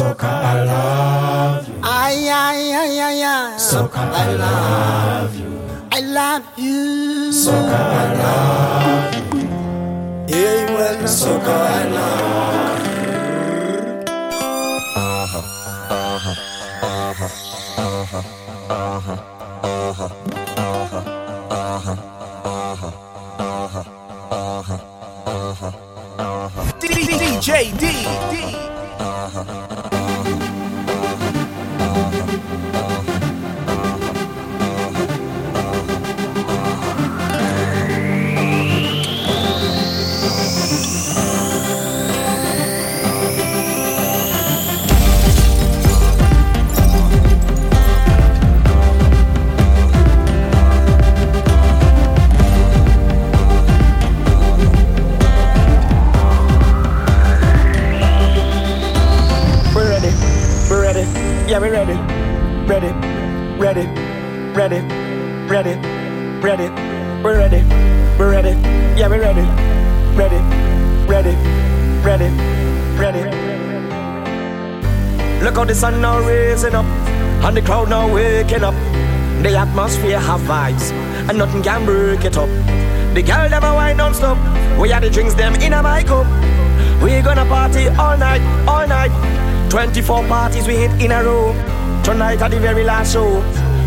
Soca, I love you. Ay, ay, ay, ay, ay. Soca, I love you. I love you. Soca, I love you. Yeah, you welcome. Soca, I love you. Uh-huh, Uh-huh uh-huh. Ready, ready, ready, ready, Reddit. We're ready, we're ready, yeah, we're ready. Ready, ready, Reddit, Reddit. Look how the sun now rising up, and the cloud now waking up. The atmosphere have vibes, and nothing can break it up. The girl never wine non-stop, we had the drinks them in a my cup. We gonna party all night, all night. 24 parties we hit in a row. Tonight at the very last show,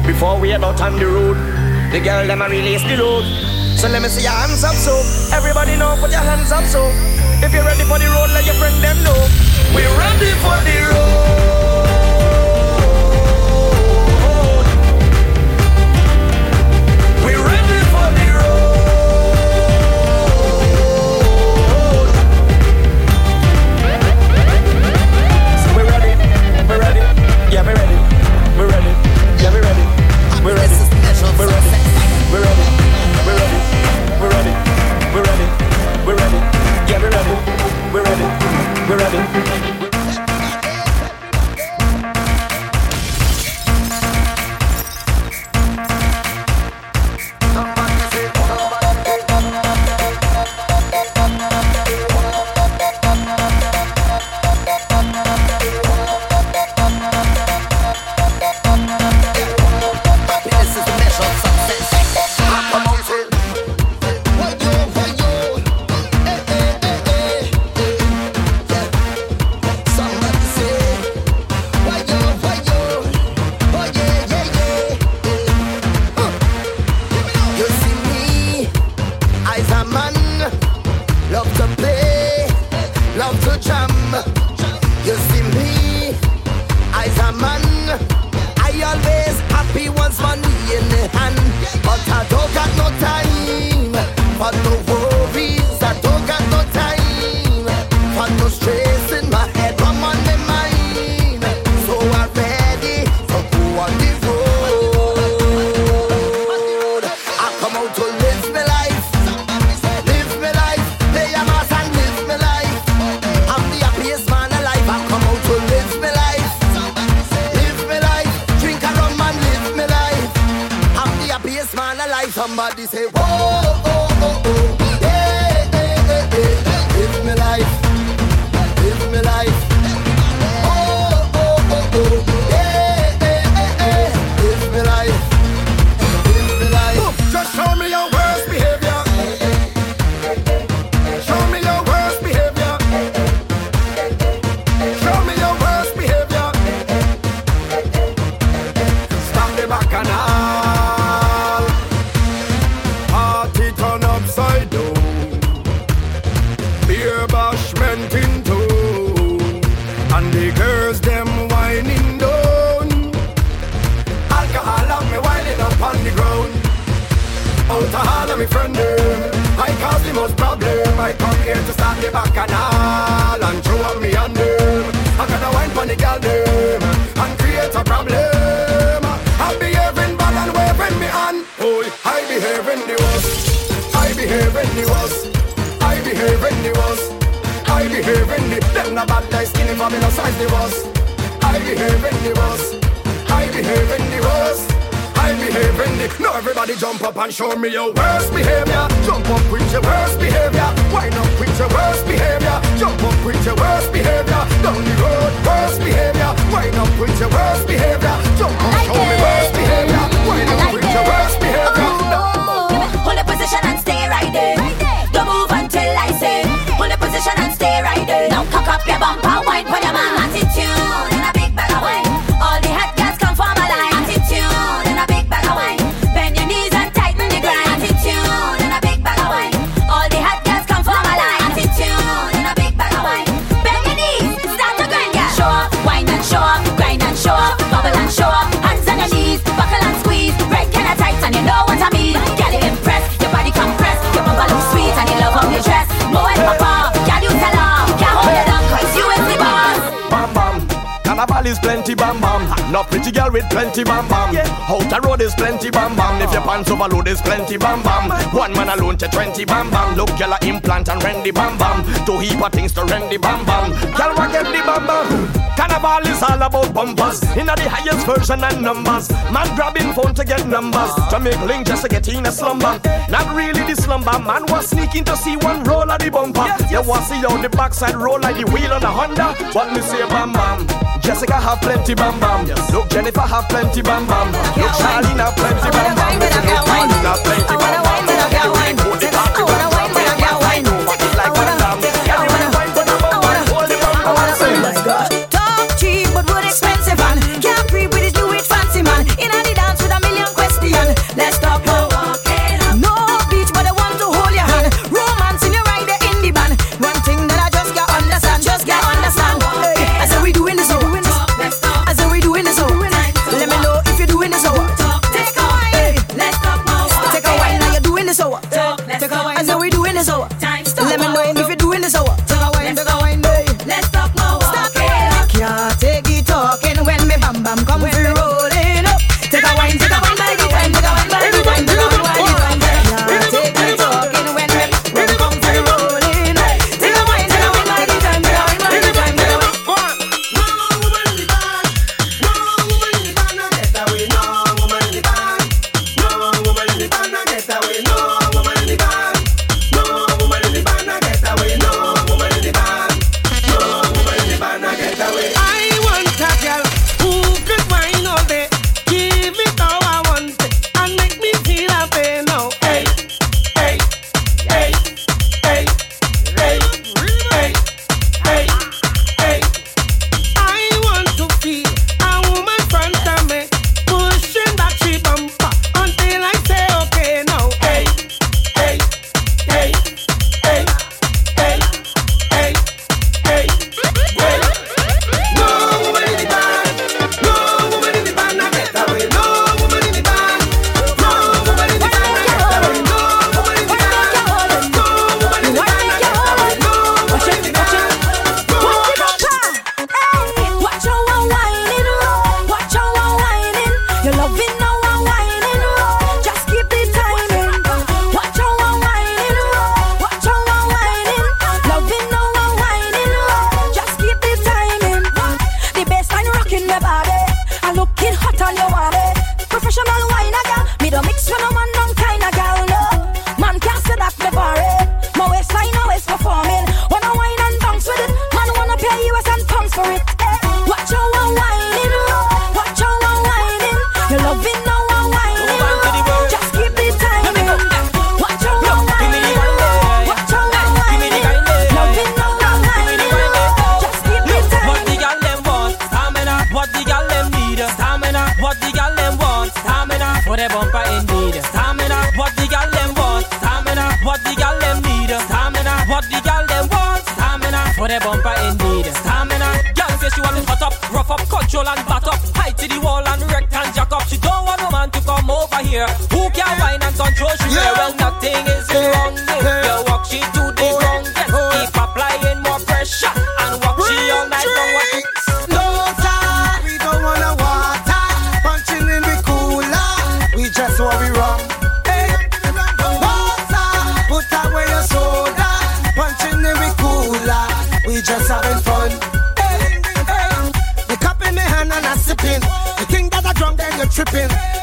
before we about out on the road, the girl them a release the load. So let me see your hands up, so everybody know, put your hands up, so if you're ready for the road, let your friend them know. We're ready for the road. show me your worst behavior. Jump up with your worst behavior. Why not with your worst behavior. Jump up with your worst behavior. Down the road, worst behavior. Why not with your worst behavior. Jump up, like show it. me worst behavior. Why not like with it. your worst behavior. Oh. Hold the position and stay right Don't move until I say. Hold the position and stay right there. Now cock up your bumper. No pretty girl with plenty bam bam. Yeah. Outer road is plenty bam bam. If your oh. pants overload is plenty bam bam. One man alone to twenty bam bam. Look, girl, a implant and Randy bam bam. Two heap of things to Randy bam bam. Girl, what get the bam bam? Carnival is all about bumpers. In the highest version and numbers. Man grabbing phone to get numbers. Oh. To make link just to get in a slumber. Not really the slumber. Man was sneaking to see one roll of the bumper. Yes, yes. You was see how the backside roll like the wheel on a Honda. What me say, bam bam. Jessica have plenty bam bam. Yes. Look, Jennifer have plenty bam bam. Look, Charlie, have plenty bam bam. Look, Charlene have plenty bam bam.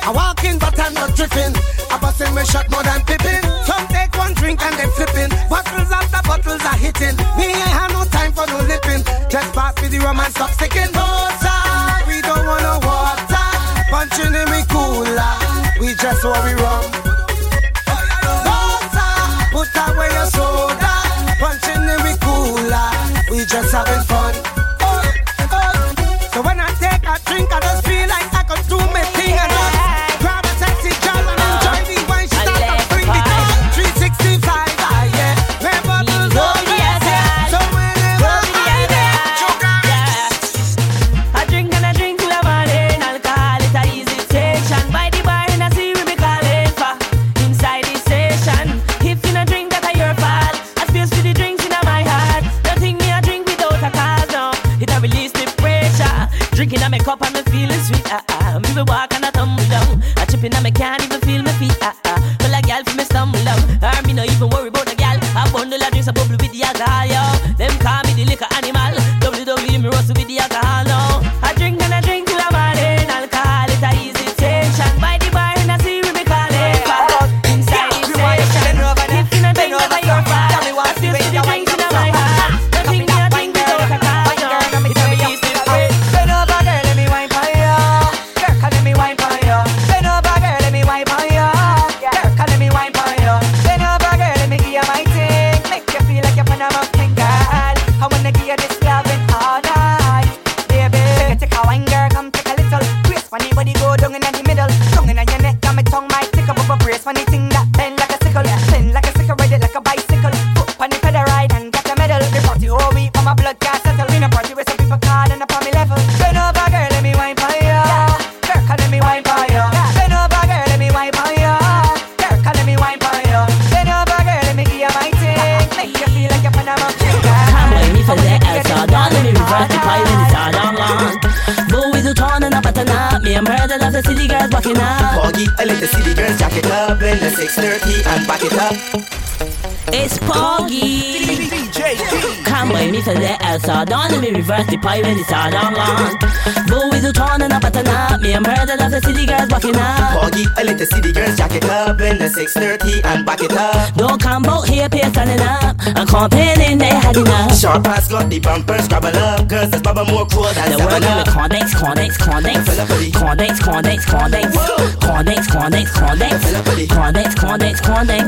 I walk in, but I'm not tripping. I bust in my shot more than pipping. Some take one drink and then flipping. Bottles after bottles are hitting. Me, ain't have no time for no lipping. Just pass me the rum and stop sticking. Water, we don't want no water. Punching in me cooler. We just want we rum. Water, put away your soda. Punching in me cooler. We just having fun. jacking up. Foggy, I like to see the girls jack it up. Blend the 630 and back it up. It's Poggy. Me for the Elsa Don't let me reverse the pie when it's all on long Go with the tone and up. At the night Me and murder of the city girls walking up. Foggy, I let the city girls jack it up. In the 630 and back it up. Don't come out here, peer standing up. I'm complaining they had enough. Sharp ass got the bumper, scrabble up, girls that's baba more cool than The seven working with up. Condex, Condex, Condex Condex, Condex, Condex Condex, Condex, Condex Condex, Condex,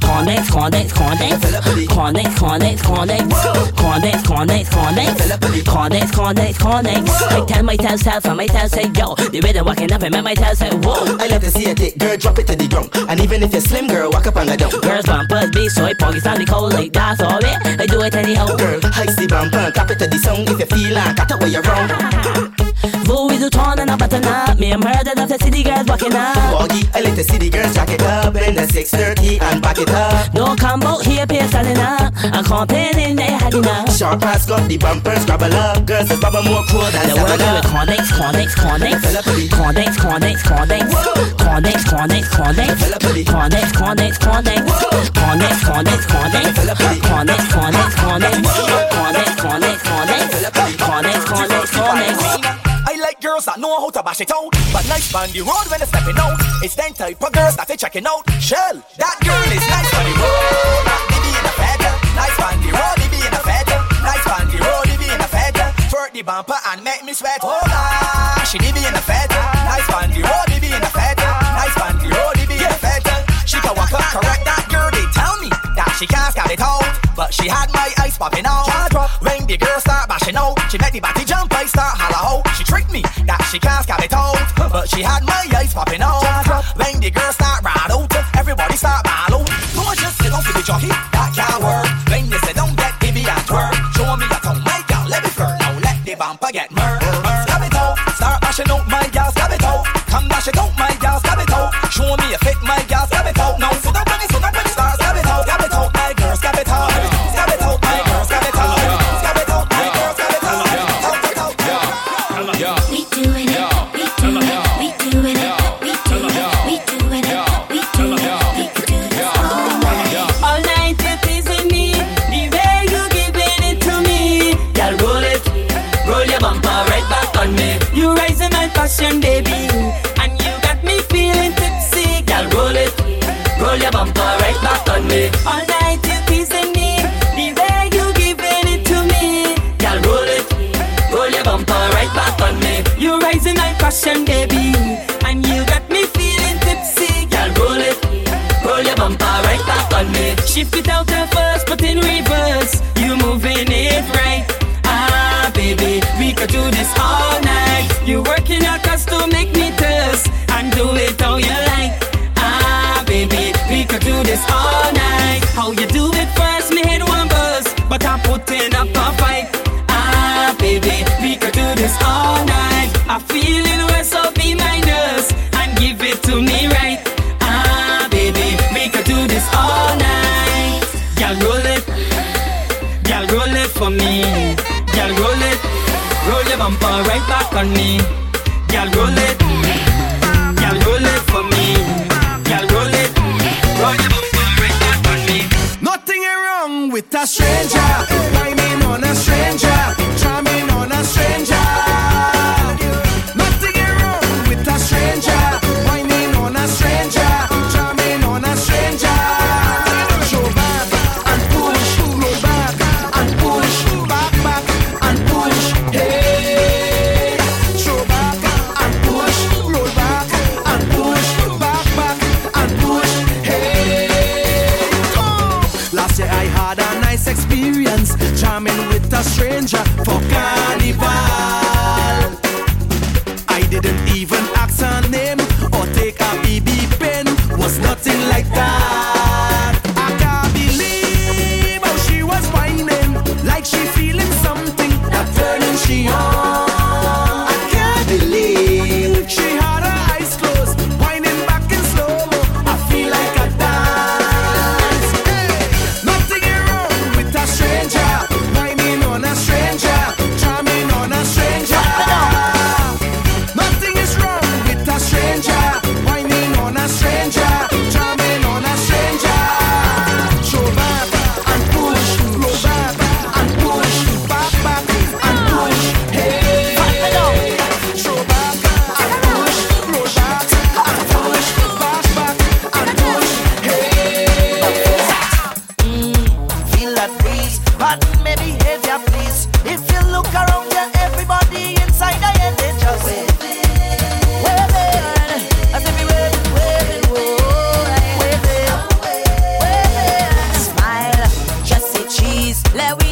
Condex Condex, Condex, Condex Condex, Condex, Condex Condex, Condex, Condex Condex, Condex, Condex I tell myself, self, and myself say yo The way they walking up and make myself say whoa I love to see a dick, girl, drop it to the ground. And even if you're slim, girl, walk up on the down. Girls bumpers be soy poggy sounding cold like that's all it I do it anyhow Girl, heist the bumper, tap it to the song. If you feel like, cut away your wrong. Vous with the tone and up. At the night Me and murder of the city girls walking up. Foggy, I let the city girls jack it up in the 630 and back it up. Don't come out here, peer standing up. I'm complaining they had enough Sharp ass got the bumper, scrabble up, girls that's baba more cool than The working with up. Condex Condex, Condex, Condex Condex, Condex, Condex Condex, Condex, Condex Condex, Condex, Condex Condex, Condex, Condex Condex, Condex, Condex Condex, Condex, Condex I like girls that know how to bash it out, but nice on the road when they're stepping out. It's them type of girls that they checking out. Shell, that girl is nice on the road, they be in a feather. Nice on the road, they be in a feather. Nice on the road, they be in a feather. Twerk the bumper and make me sweat. Oh, ah, she be in a feather. Nice on the road, they be in a feather. Nice on the road, they be in a feather. She can walk up correct that girl. They tell me that she can't scout it out, but she had my eyes popping out. When the girl start bashing out, she make the body jump. I start holla out. She tricked me that she can't scout it out, but she had my eyes popping out. When the girl start out, everybody start out. Don't just sit down for the jockey, that can't work. When down, get baby and twerk. Show me your tongue, my girl, let me flirt. Now let the bumper get murk. Scab it out, start bashing out, my girl, scab it out. Come dash it out, raising baby. And you got me feeling tipsy. Girl, roll it. Roll your bumper right back on me. Shift it out there me. Girl, roll it, roll your bumper right back on me. Girl, roll it, girl, roll it for me. Girl, roll it, roll your bumper right back on me. Nothing wrong with a stranger, climbing on a stranger. Let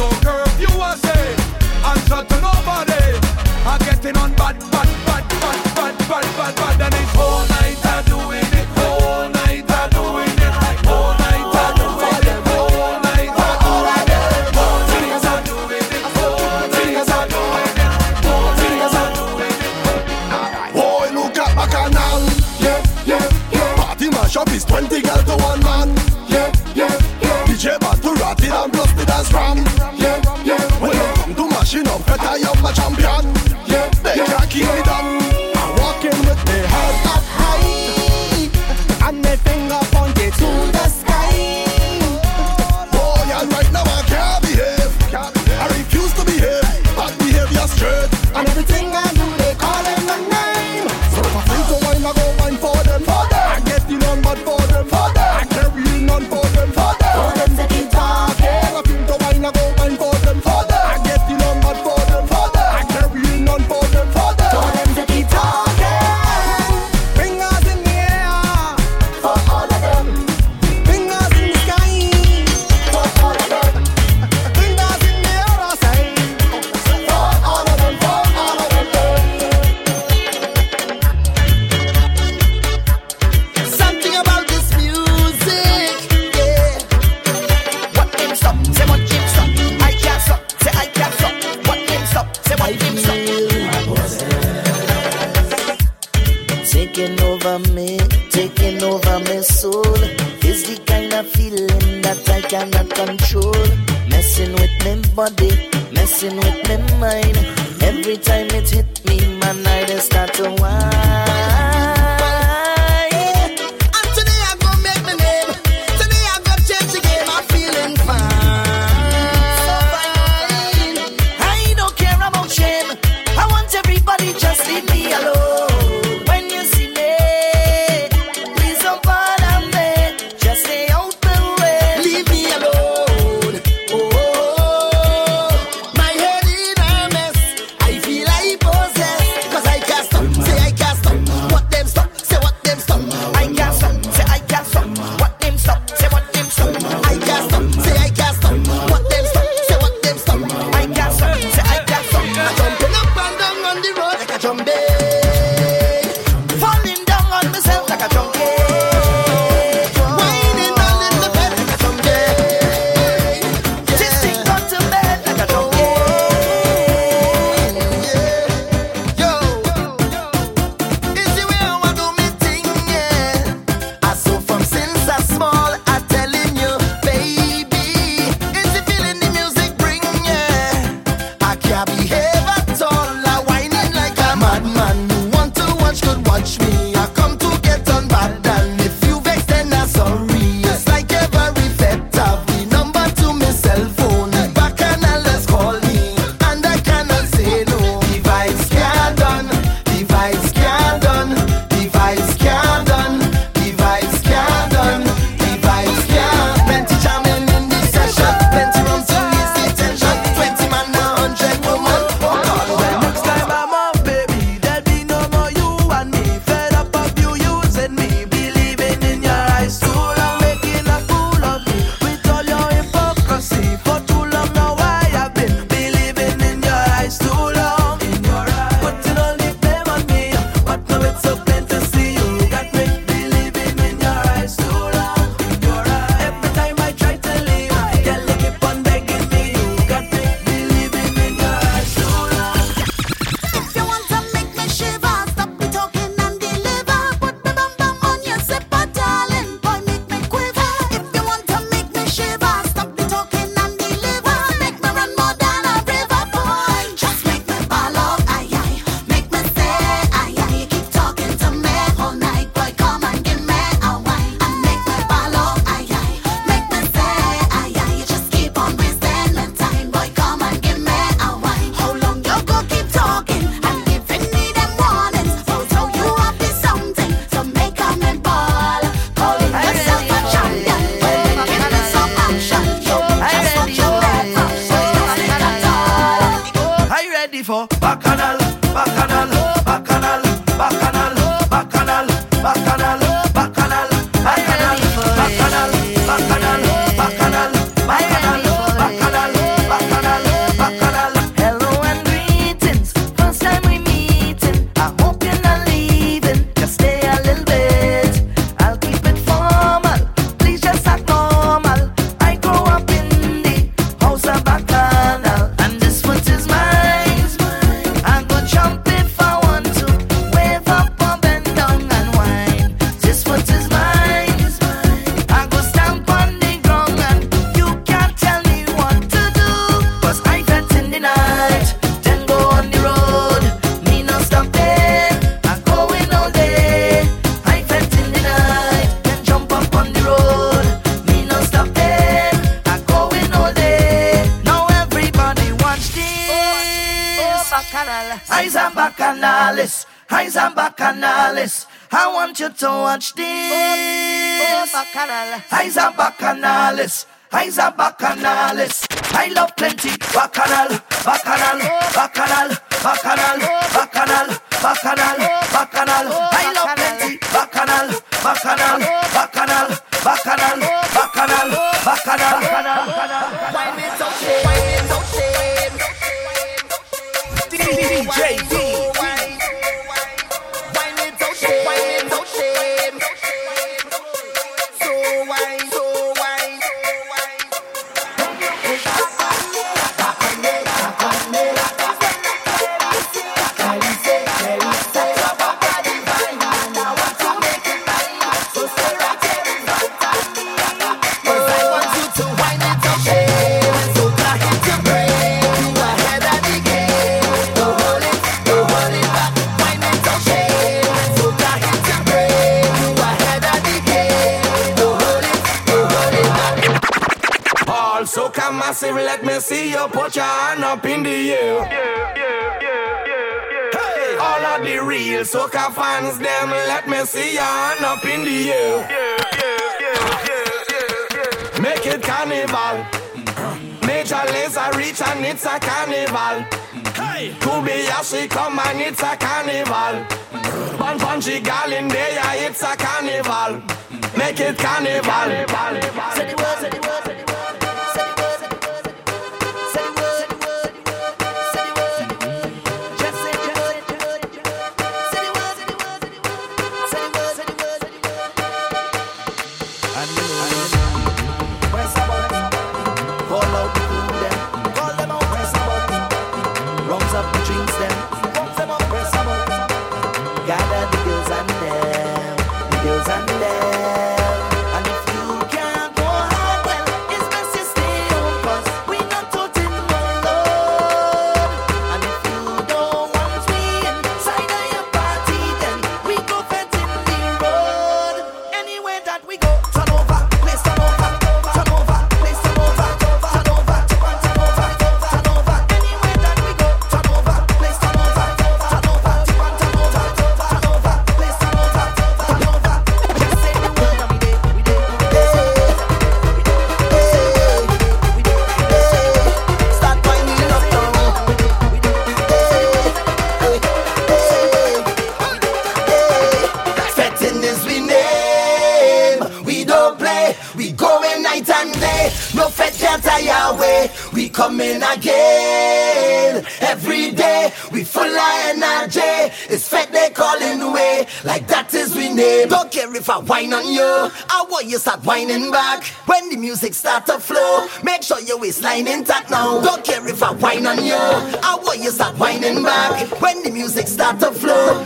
no curfew, I say. Answer to nobody. To watch this. Eyes and bacchanalis, eyes and bacchanalis. I love plenty bacchanal, bacchanal, bacchanal, bacchanal, bacchanal, bacchanal, bacchanal. I love plenty bacchanal, bacchanal, bacchanal, bacchanal, massive, let me see you put your hand up in the air. Hey, all of the real soca fans, them, let me see your hand up in the air. Make it carnival. Major Lazer reach and it's a carnival. Hey, Kobayashi come and it's a carnival. Bun punchy gal in there, yeah, it's a carnival. Make it carnival. Say the word, say the word, say the word. I whine on you. I want you start whining back. When the music start to flow. Make sure your waistline intact now. Don't care if I whine on you. I want you start whining back. When the music start to flow.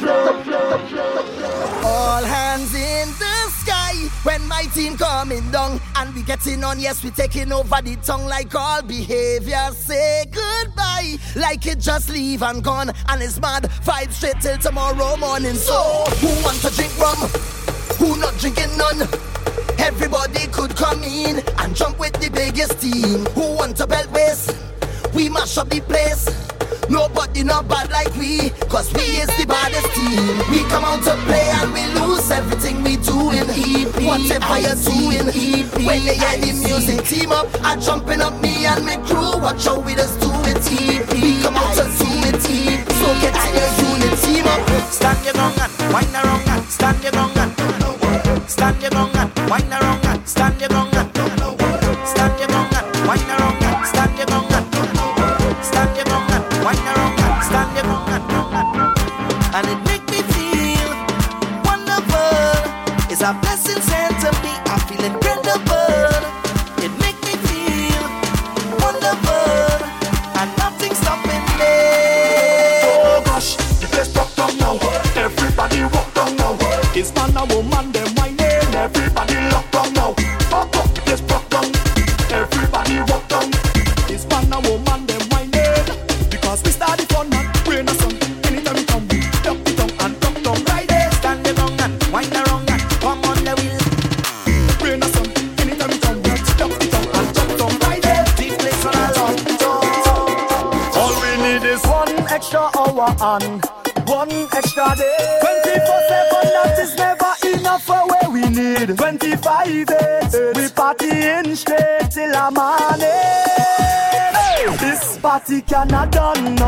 All hands in the sky when my team coming down and we getting on. Yes, we taking over the tongue like all behavior. Say goodbye like it just leave and gone. And it's mad five straight till tomorrow morning. So who want to drink rum? Everybody could come in and jump with the biggest team. Who want to belt waist? We mash up the place. Nobody not bad like we, cause we is the baddest team. We come out to play and we lose everything we do doing. EP, whatever you're doing. EP, when they hear the music team up, I jumping up me and my crew. Watch how we just this party cannot done,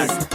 nation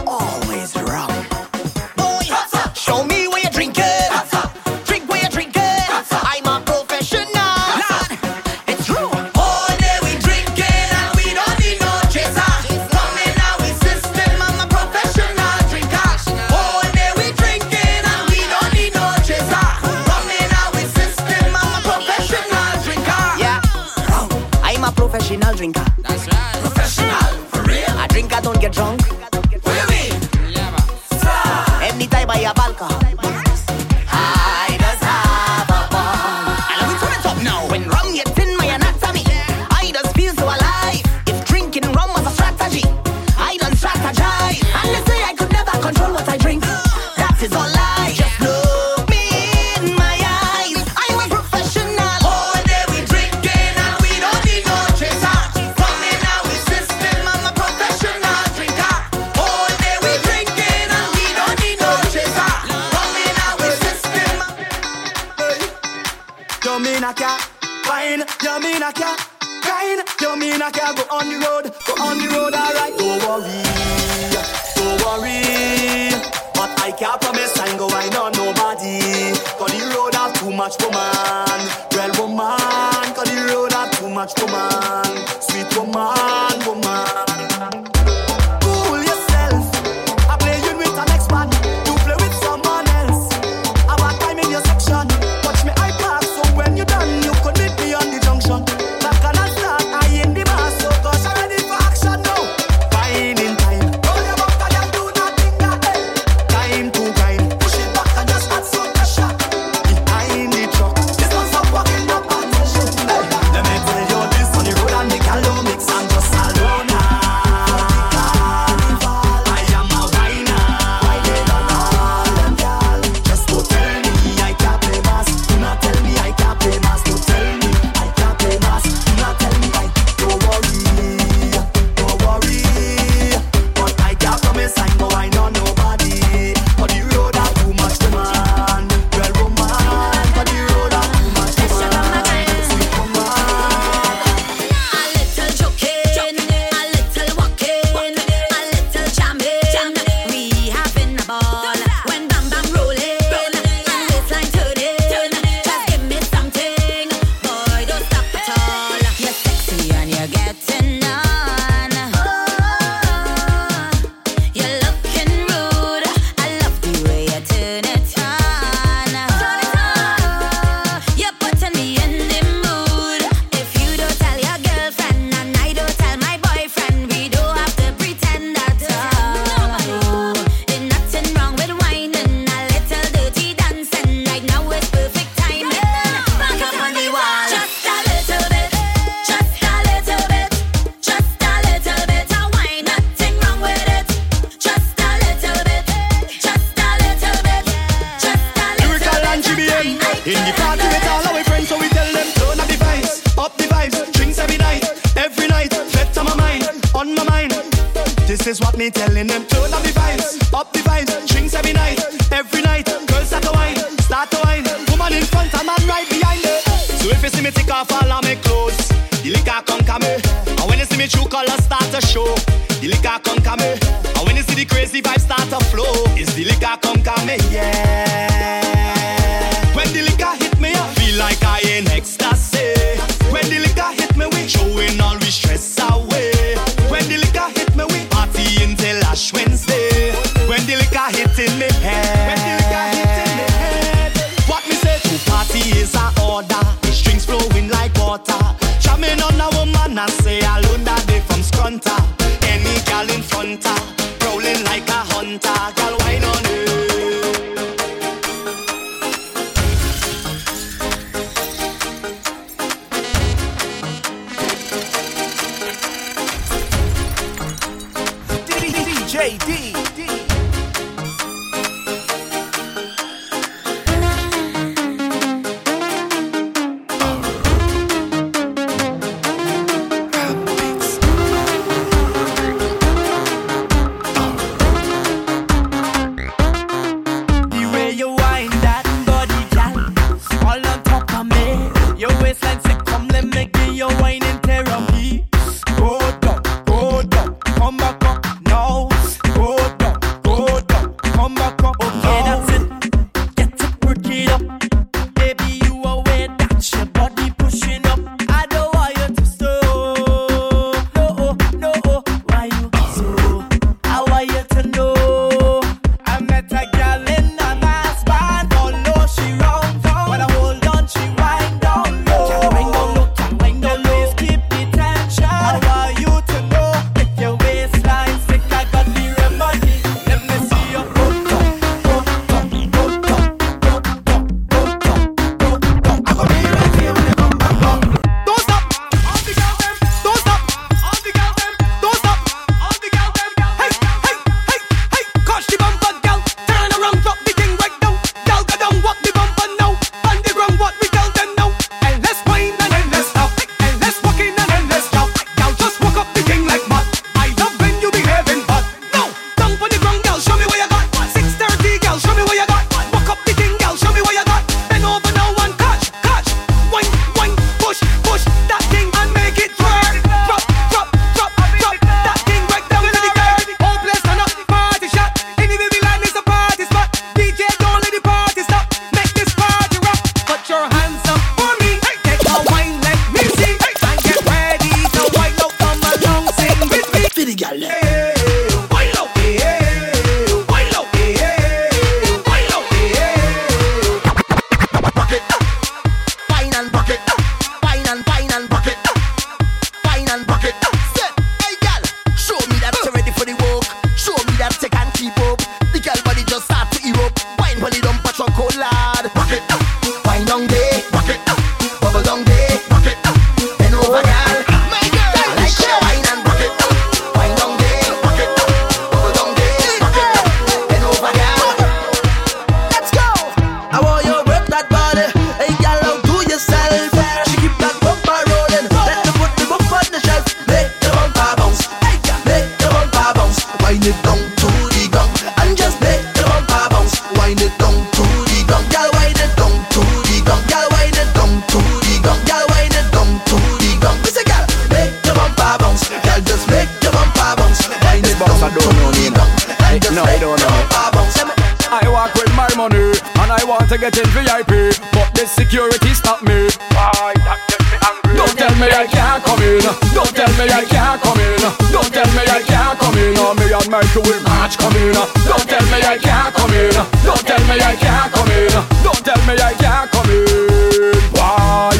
tell me you will march, come in. Don't tell me I can't come in. Don't tell me I can't come in. Don't tell me I can't come in. Why?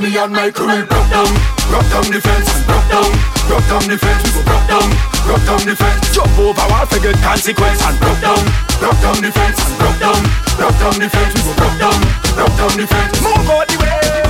Me and my crew broke down. Broke down the fence, broke down. Broke down the fence, broke down. Broke down the fence. Jump over wall for good consequence And broke down, broke down the fence, broke down. Broke down the fence, broke down. Broke down the fence. Move all the way.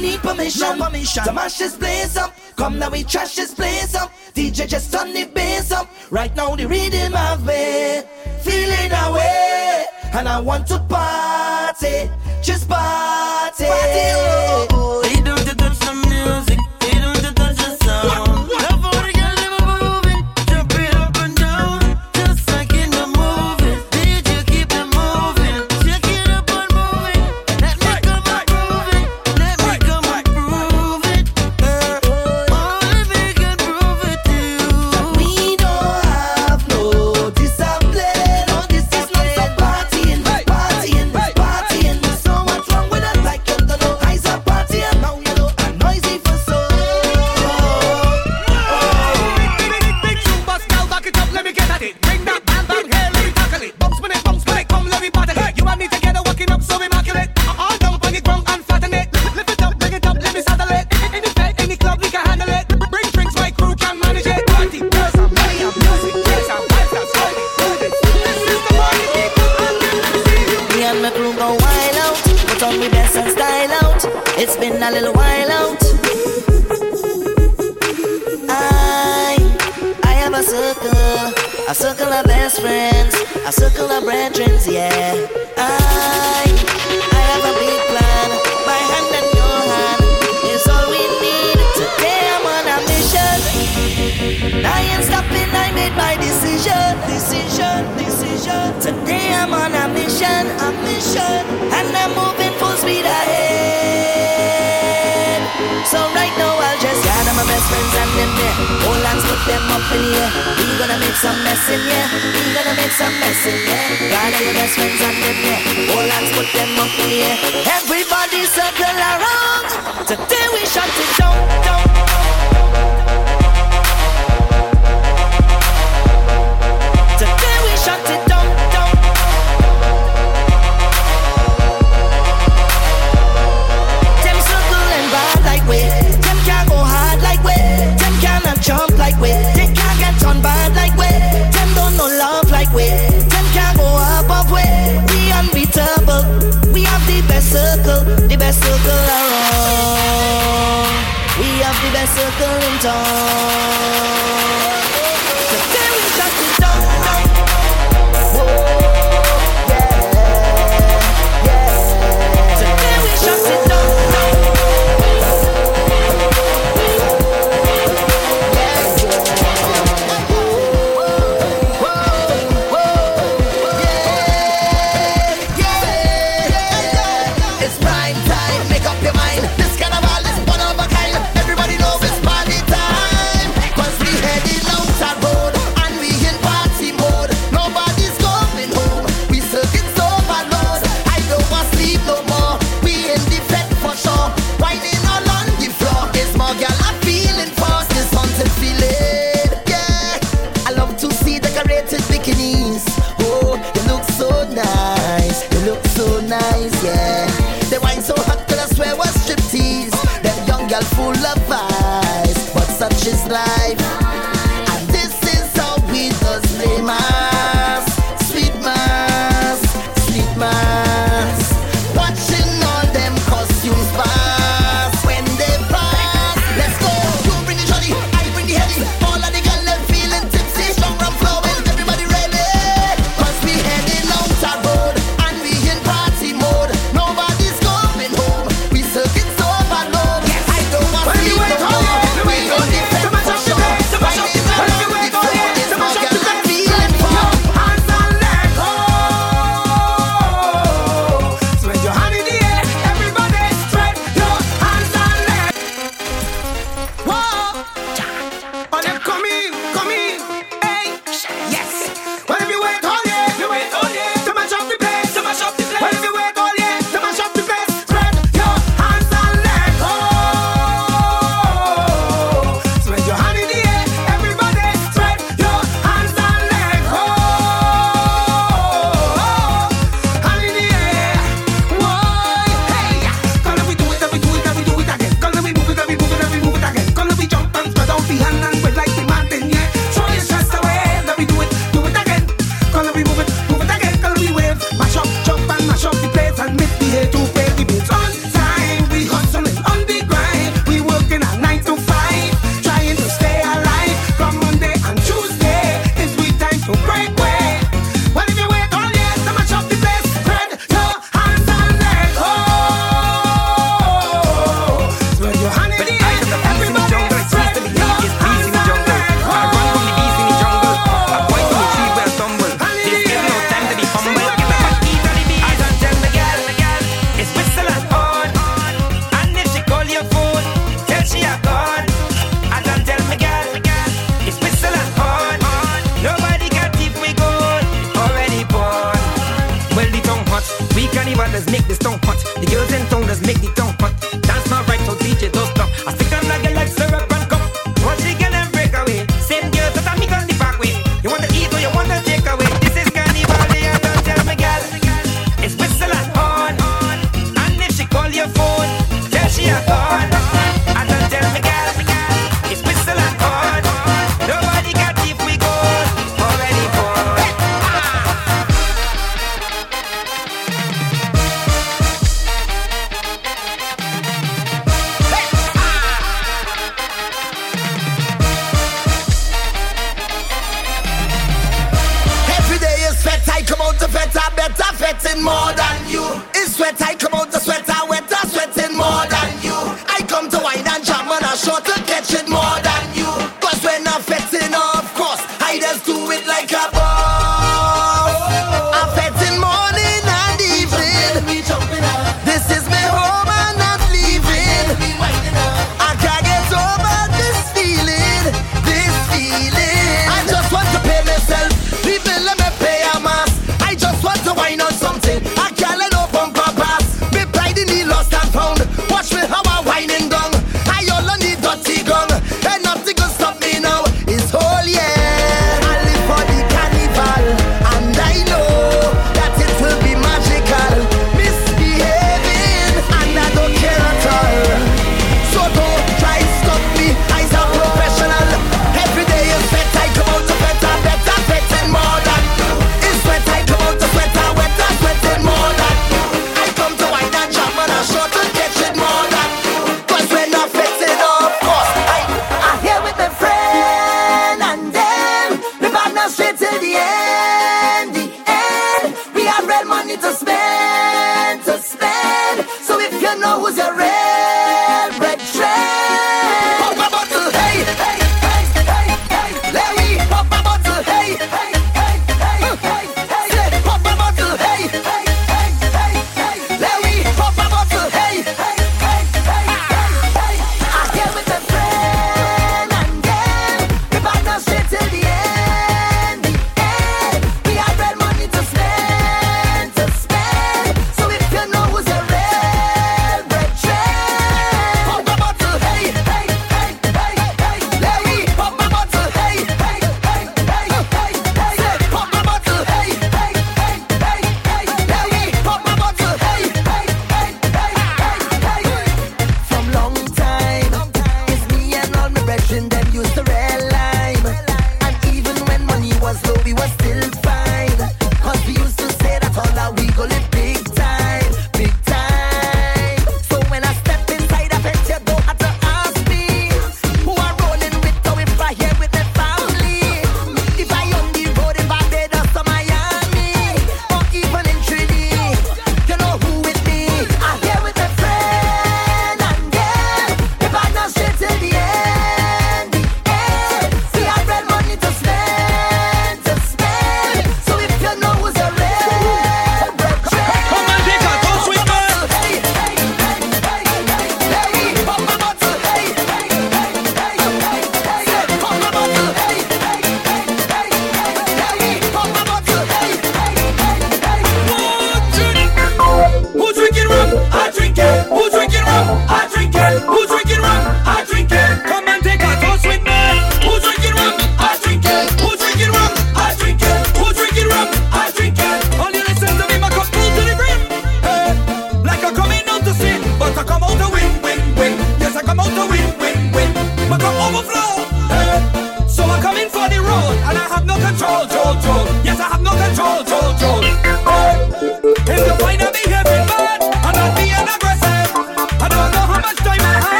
need permission. No permission. To mash this place up. Come now we trash this place up. DJ just turn the bass up. Right now the rhythm of me Feeling away. And I want to party. Just party. party. Oh, oh, oh. a little while out. I, I have a circle, a circle of best friends, a circle of brethren, yeah. I, I have a big plan, my hand and your hand is all we need. Today I'm on a mission. I ain't stopping, I made my decision, decision, decision. Today I'm on a mission, a mission, and I'm moving full speed ahead. So right now I'll just gather my best friends and them there. Hold hands, put them up in the air. We gonna make some mess in here. We gonna make some mess in here. Gather your best friends and them there. Hold hands, put them up in the air. Everybody circle around. Today we shut it down, down. circling down.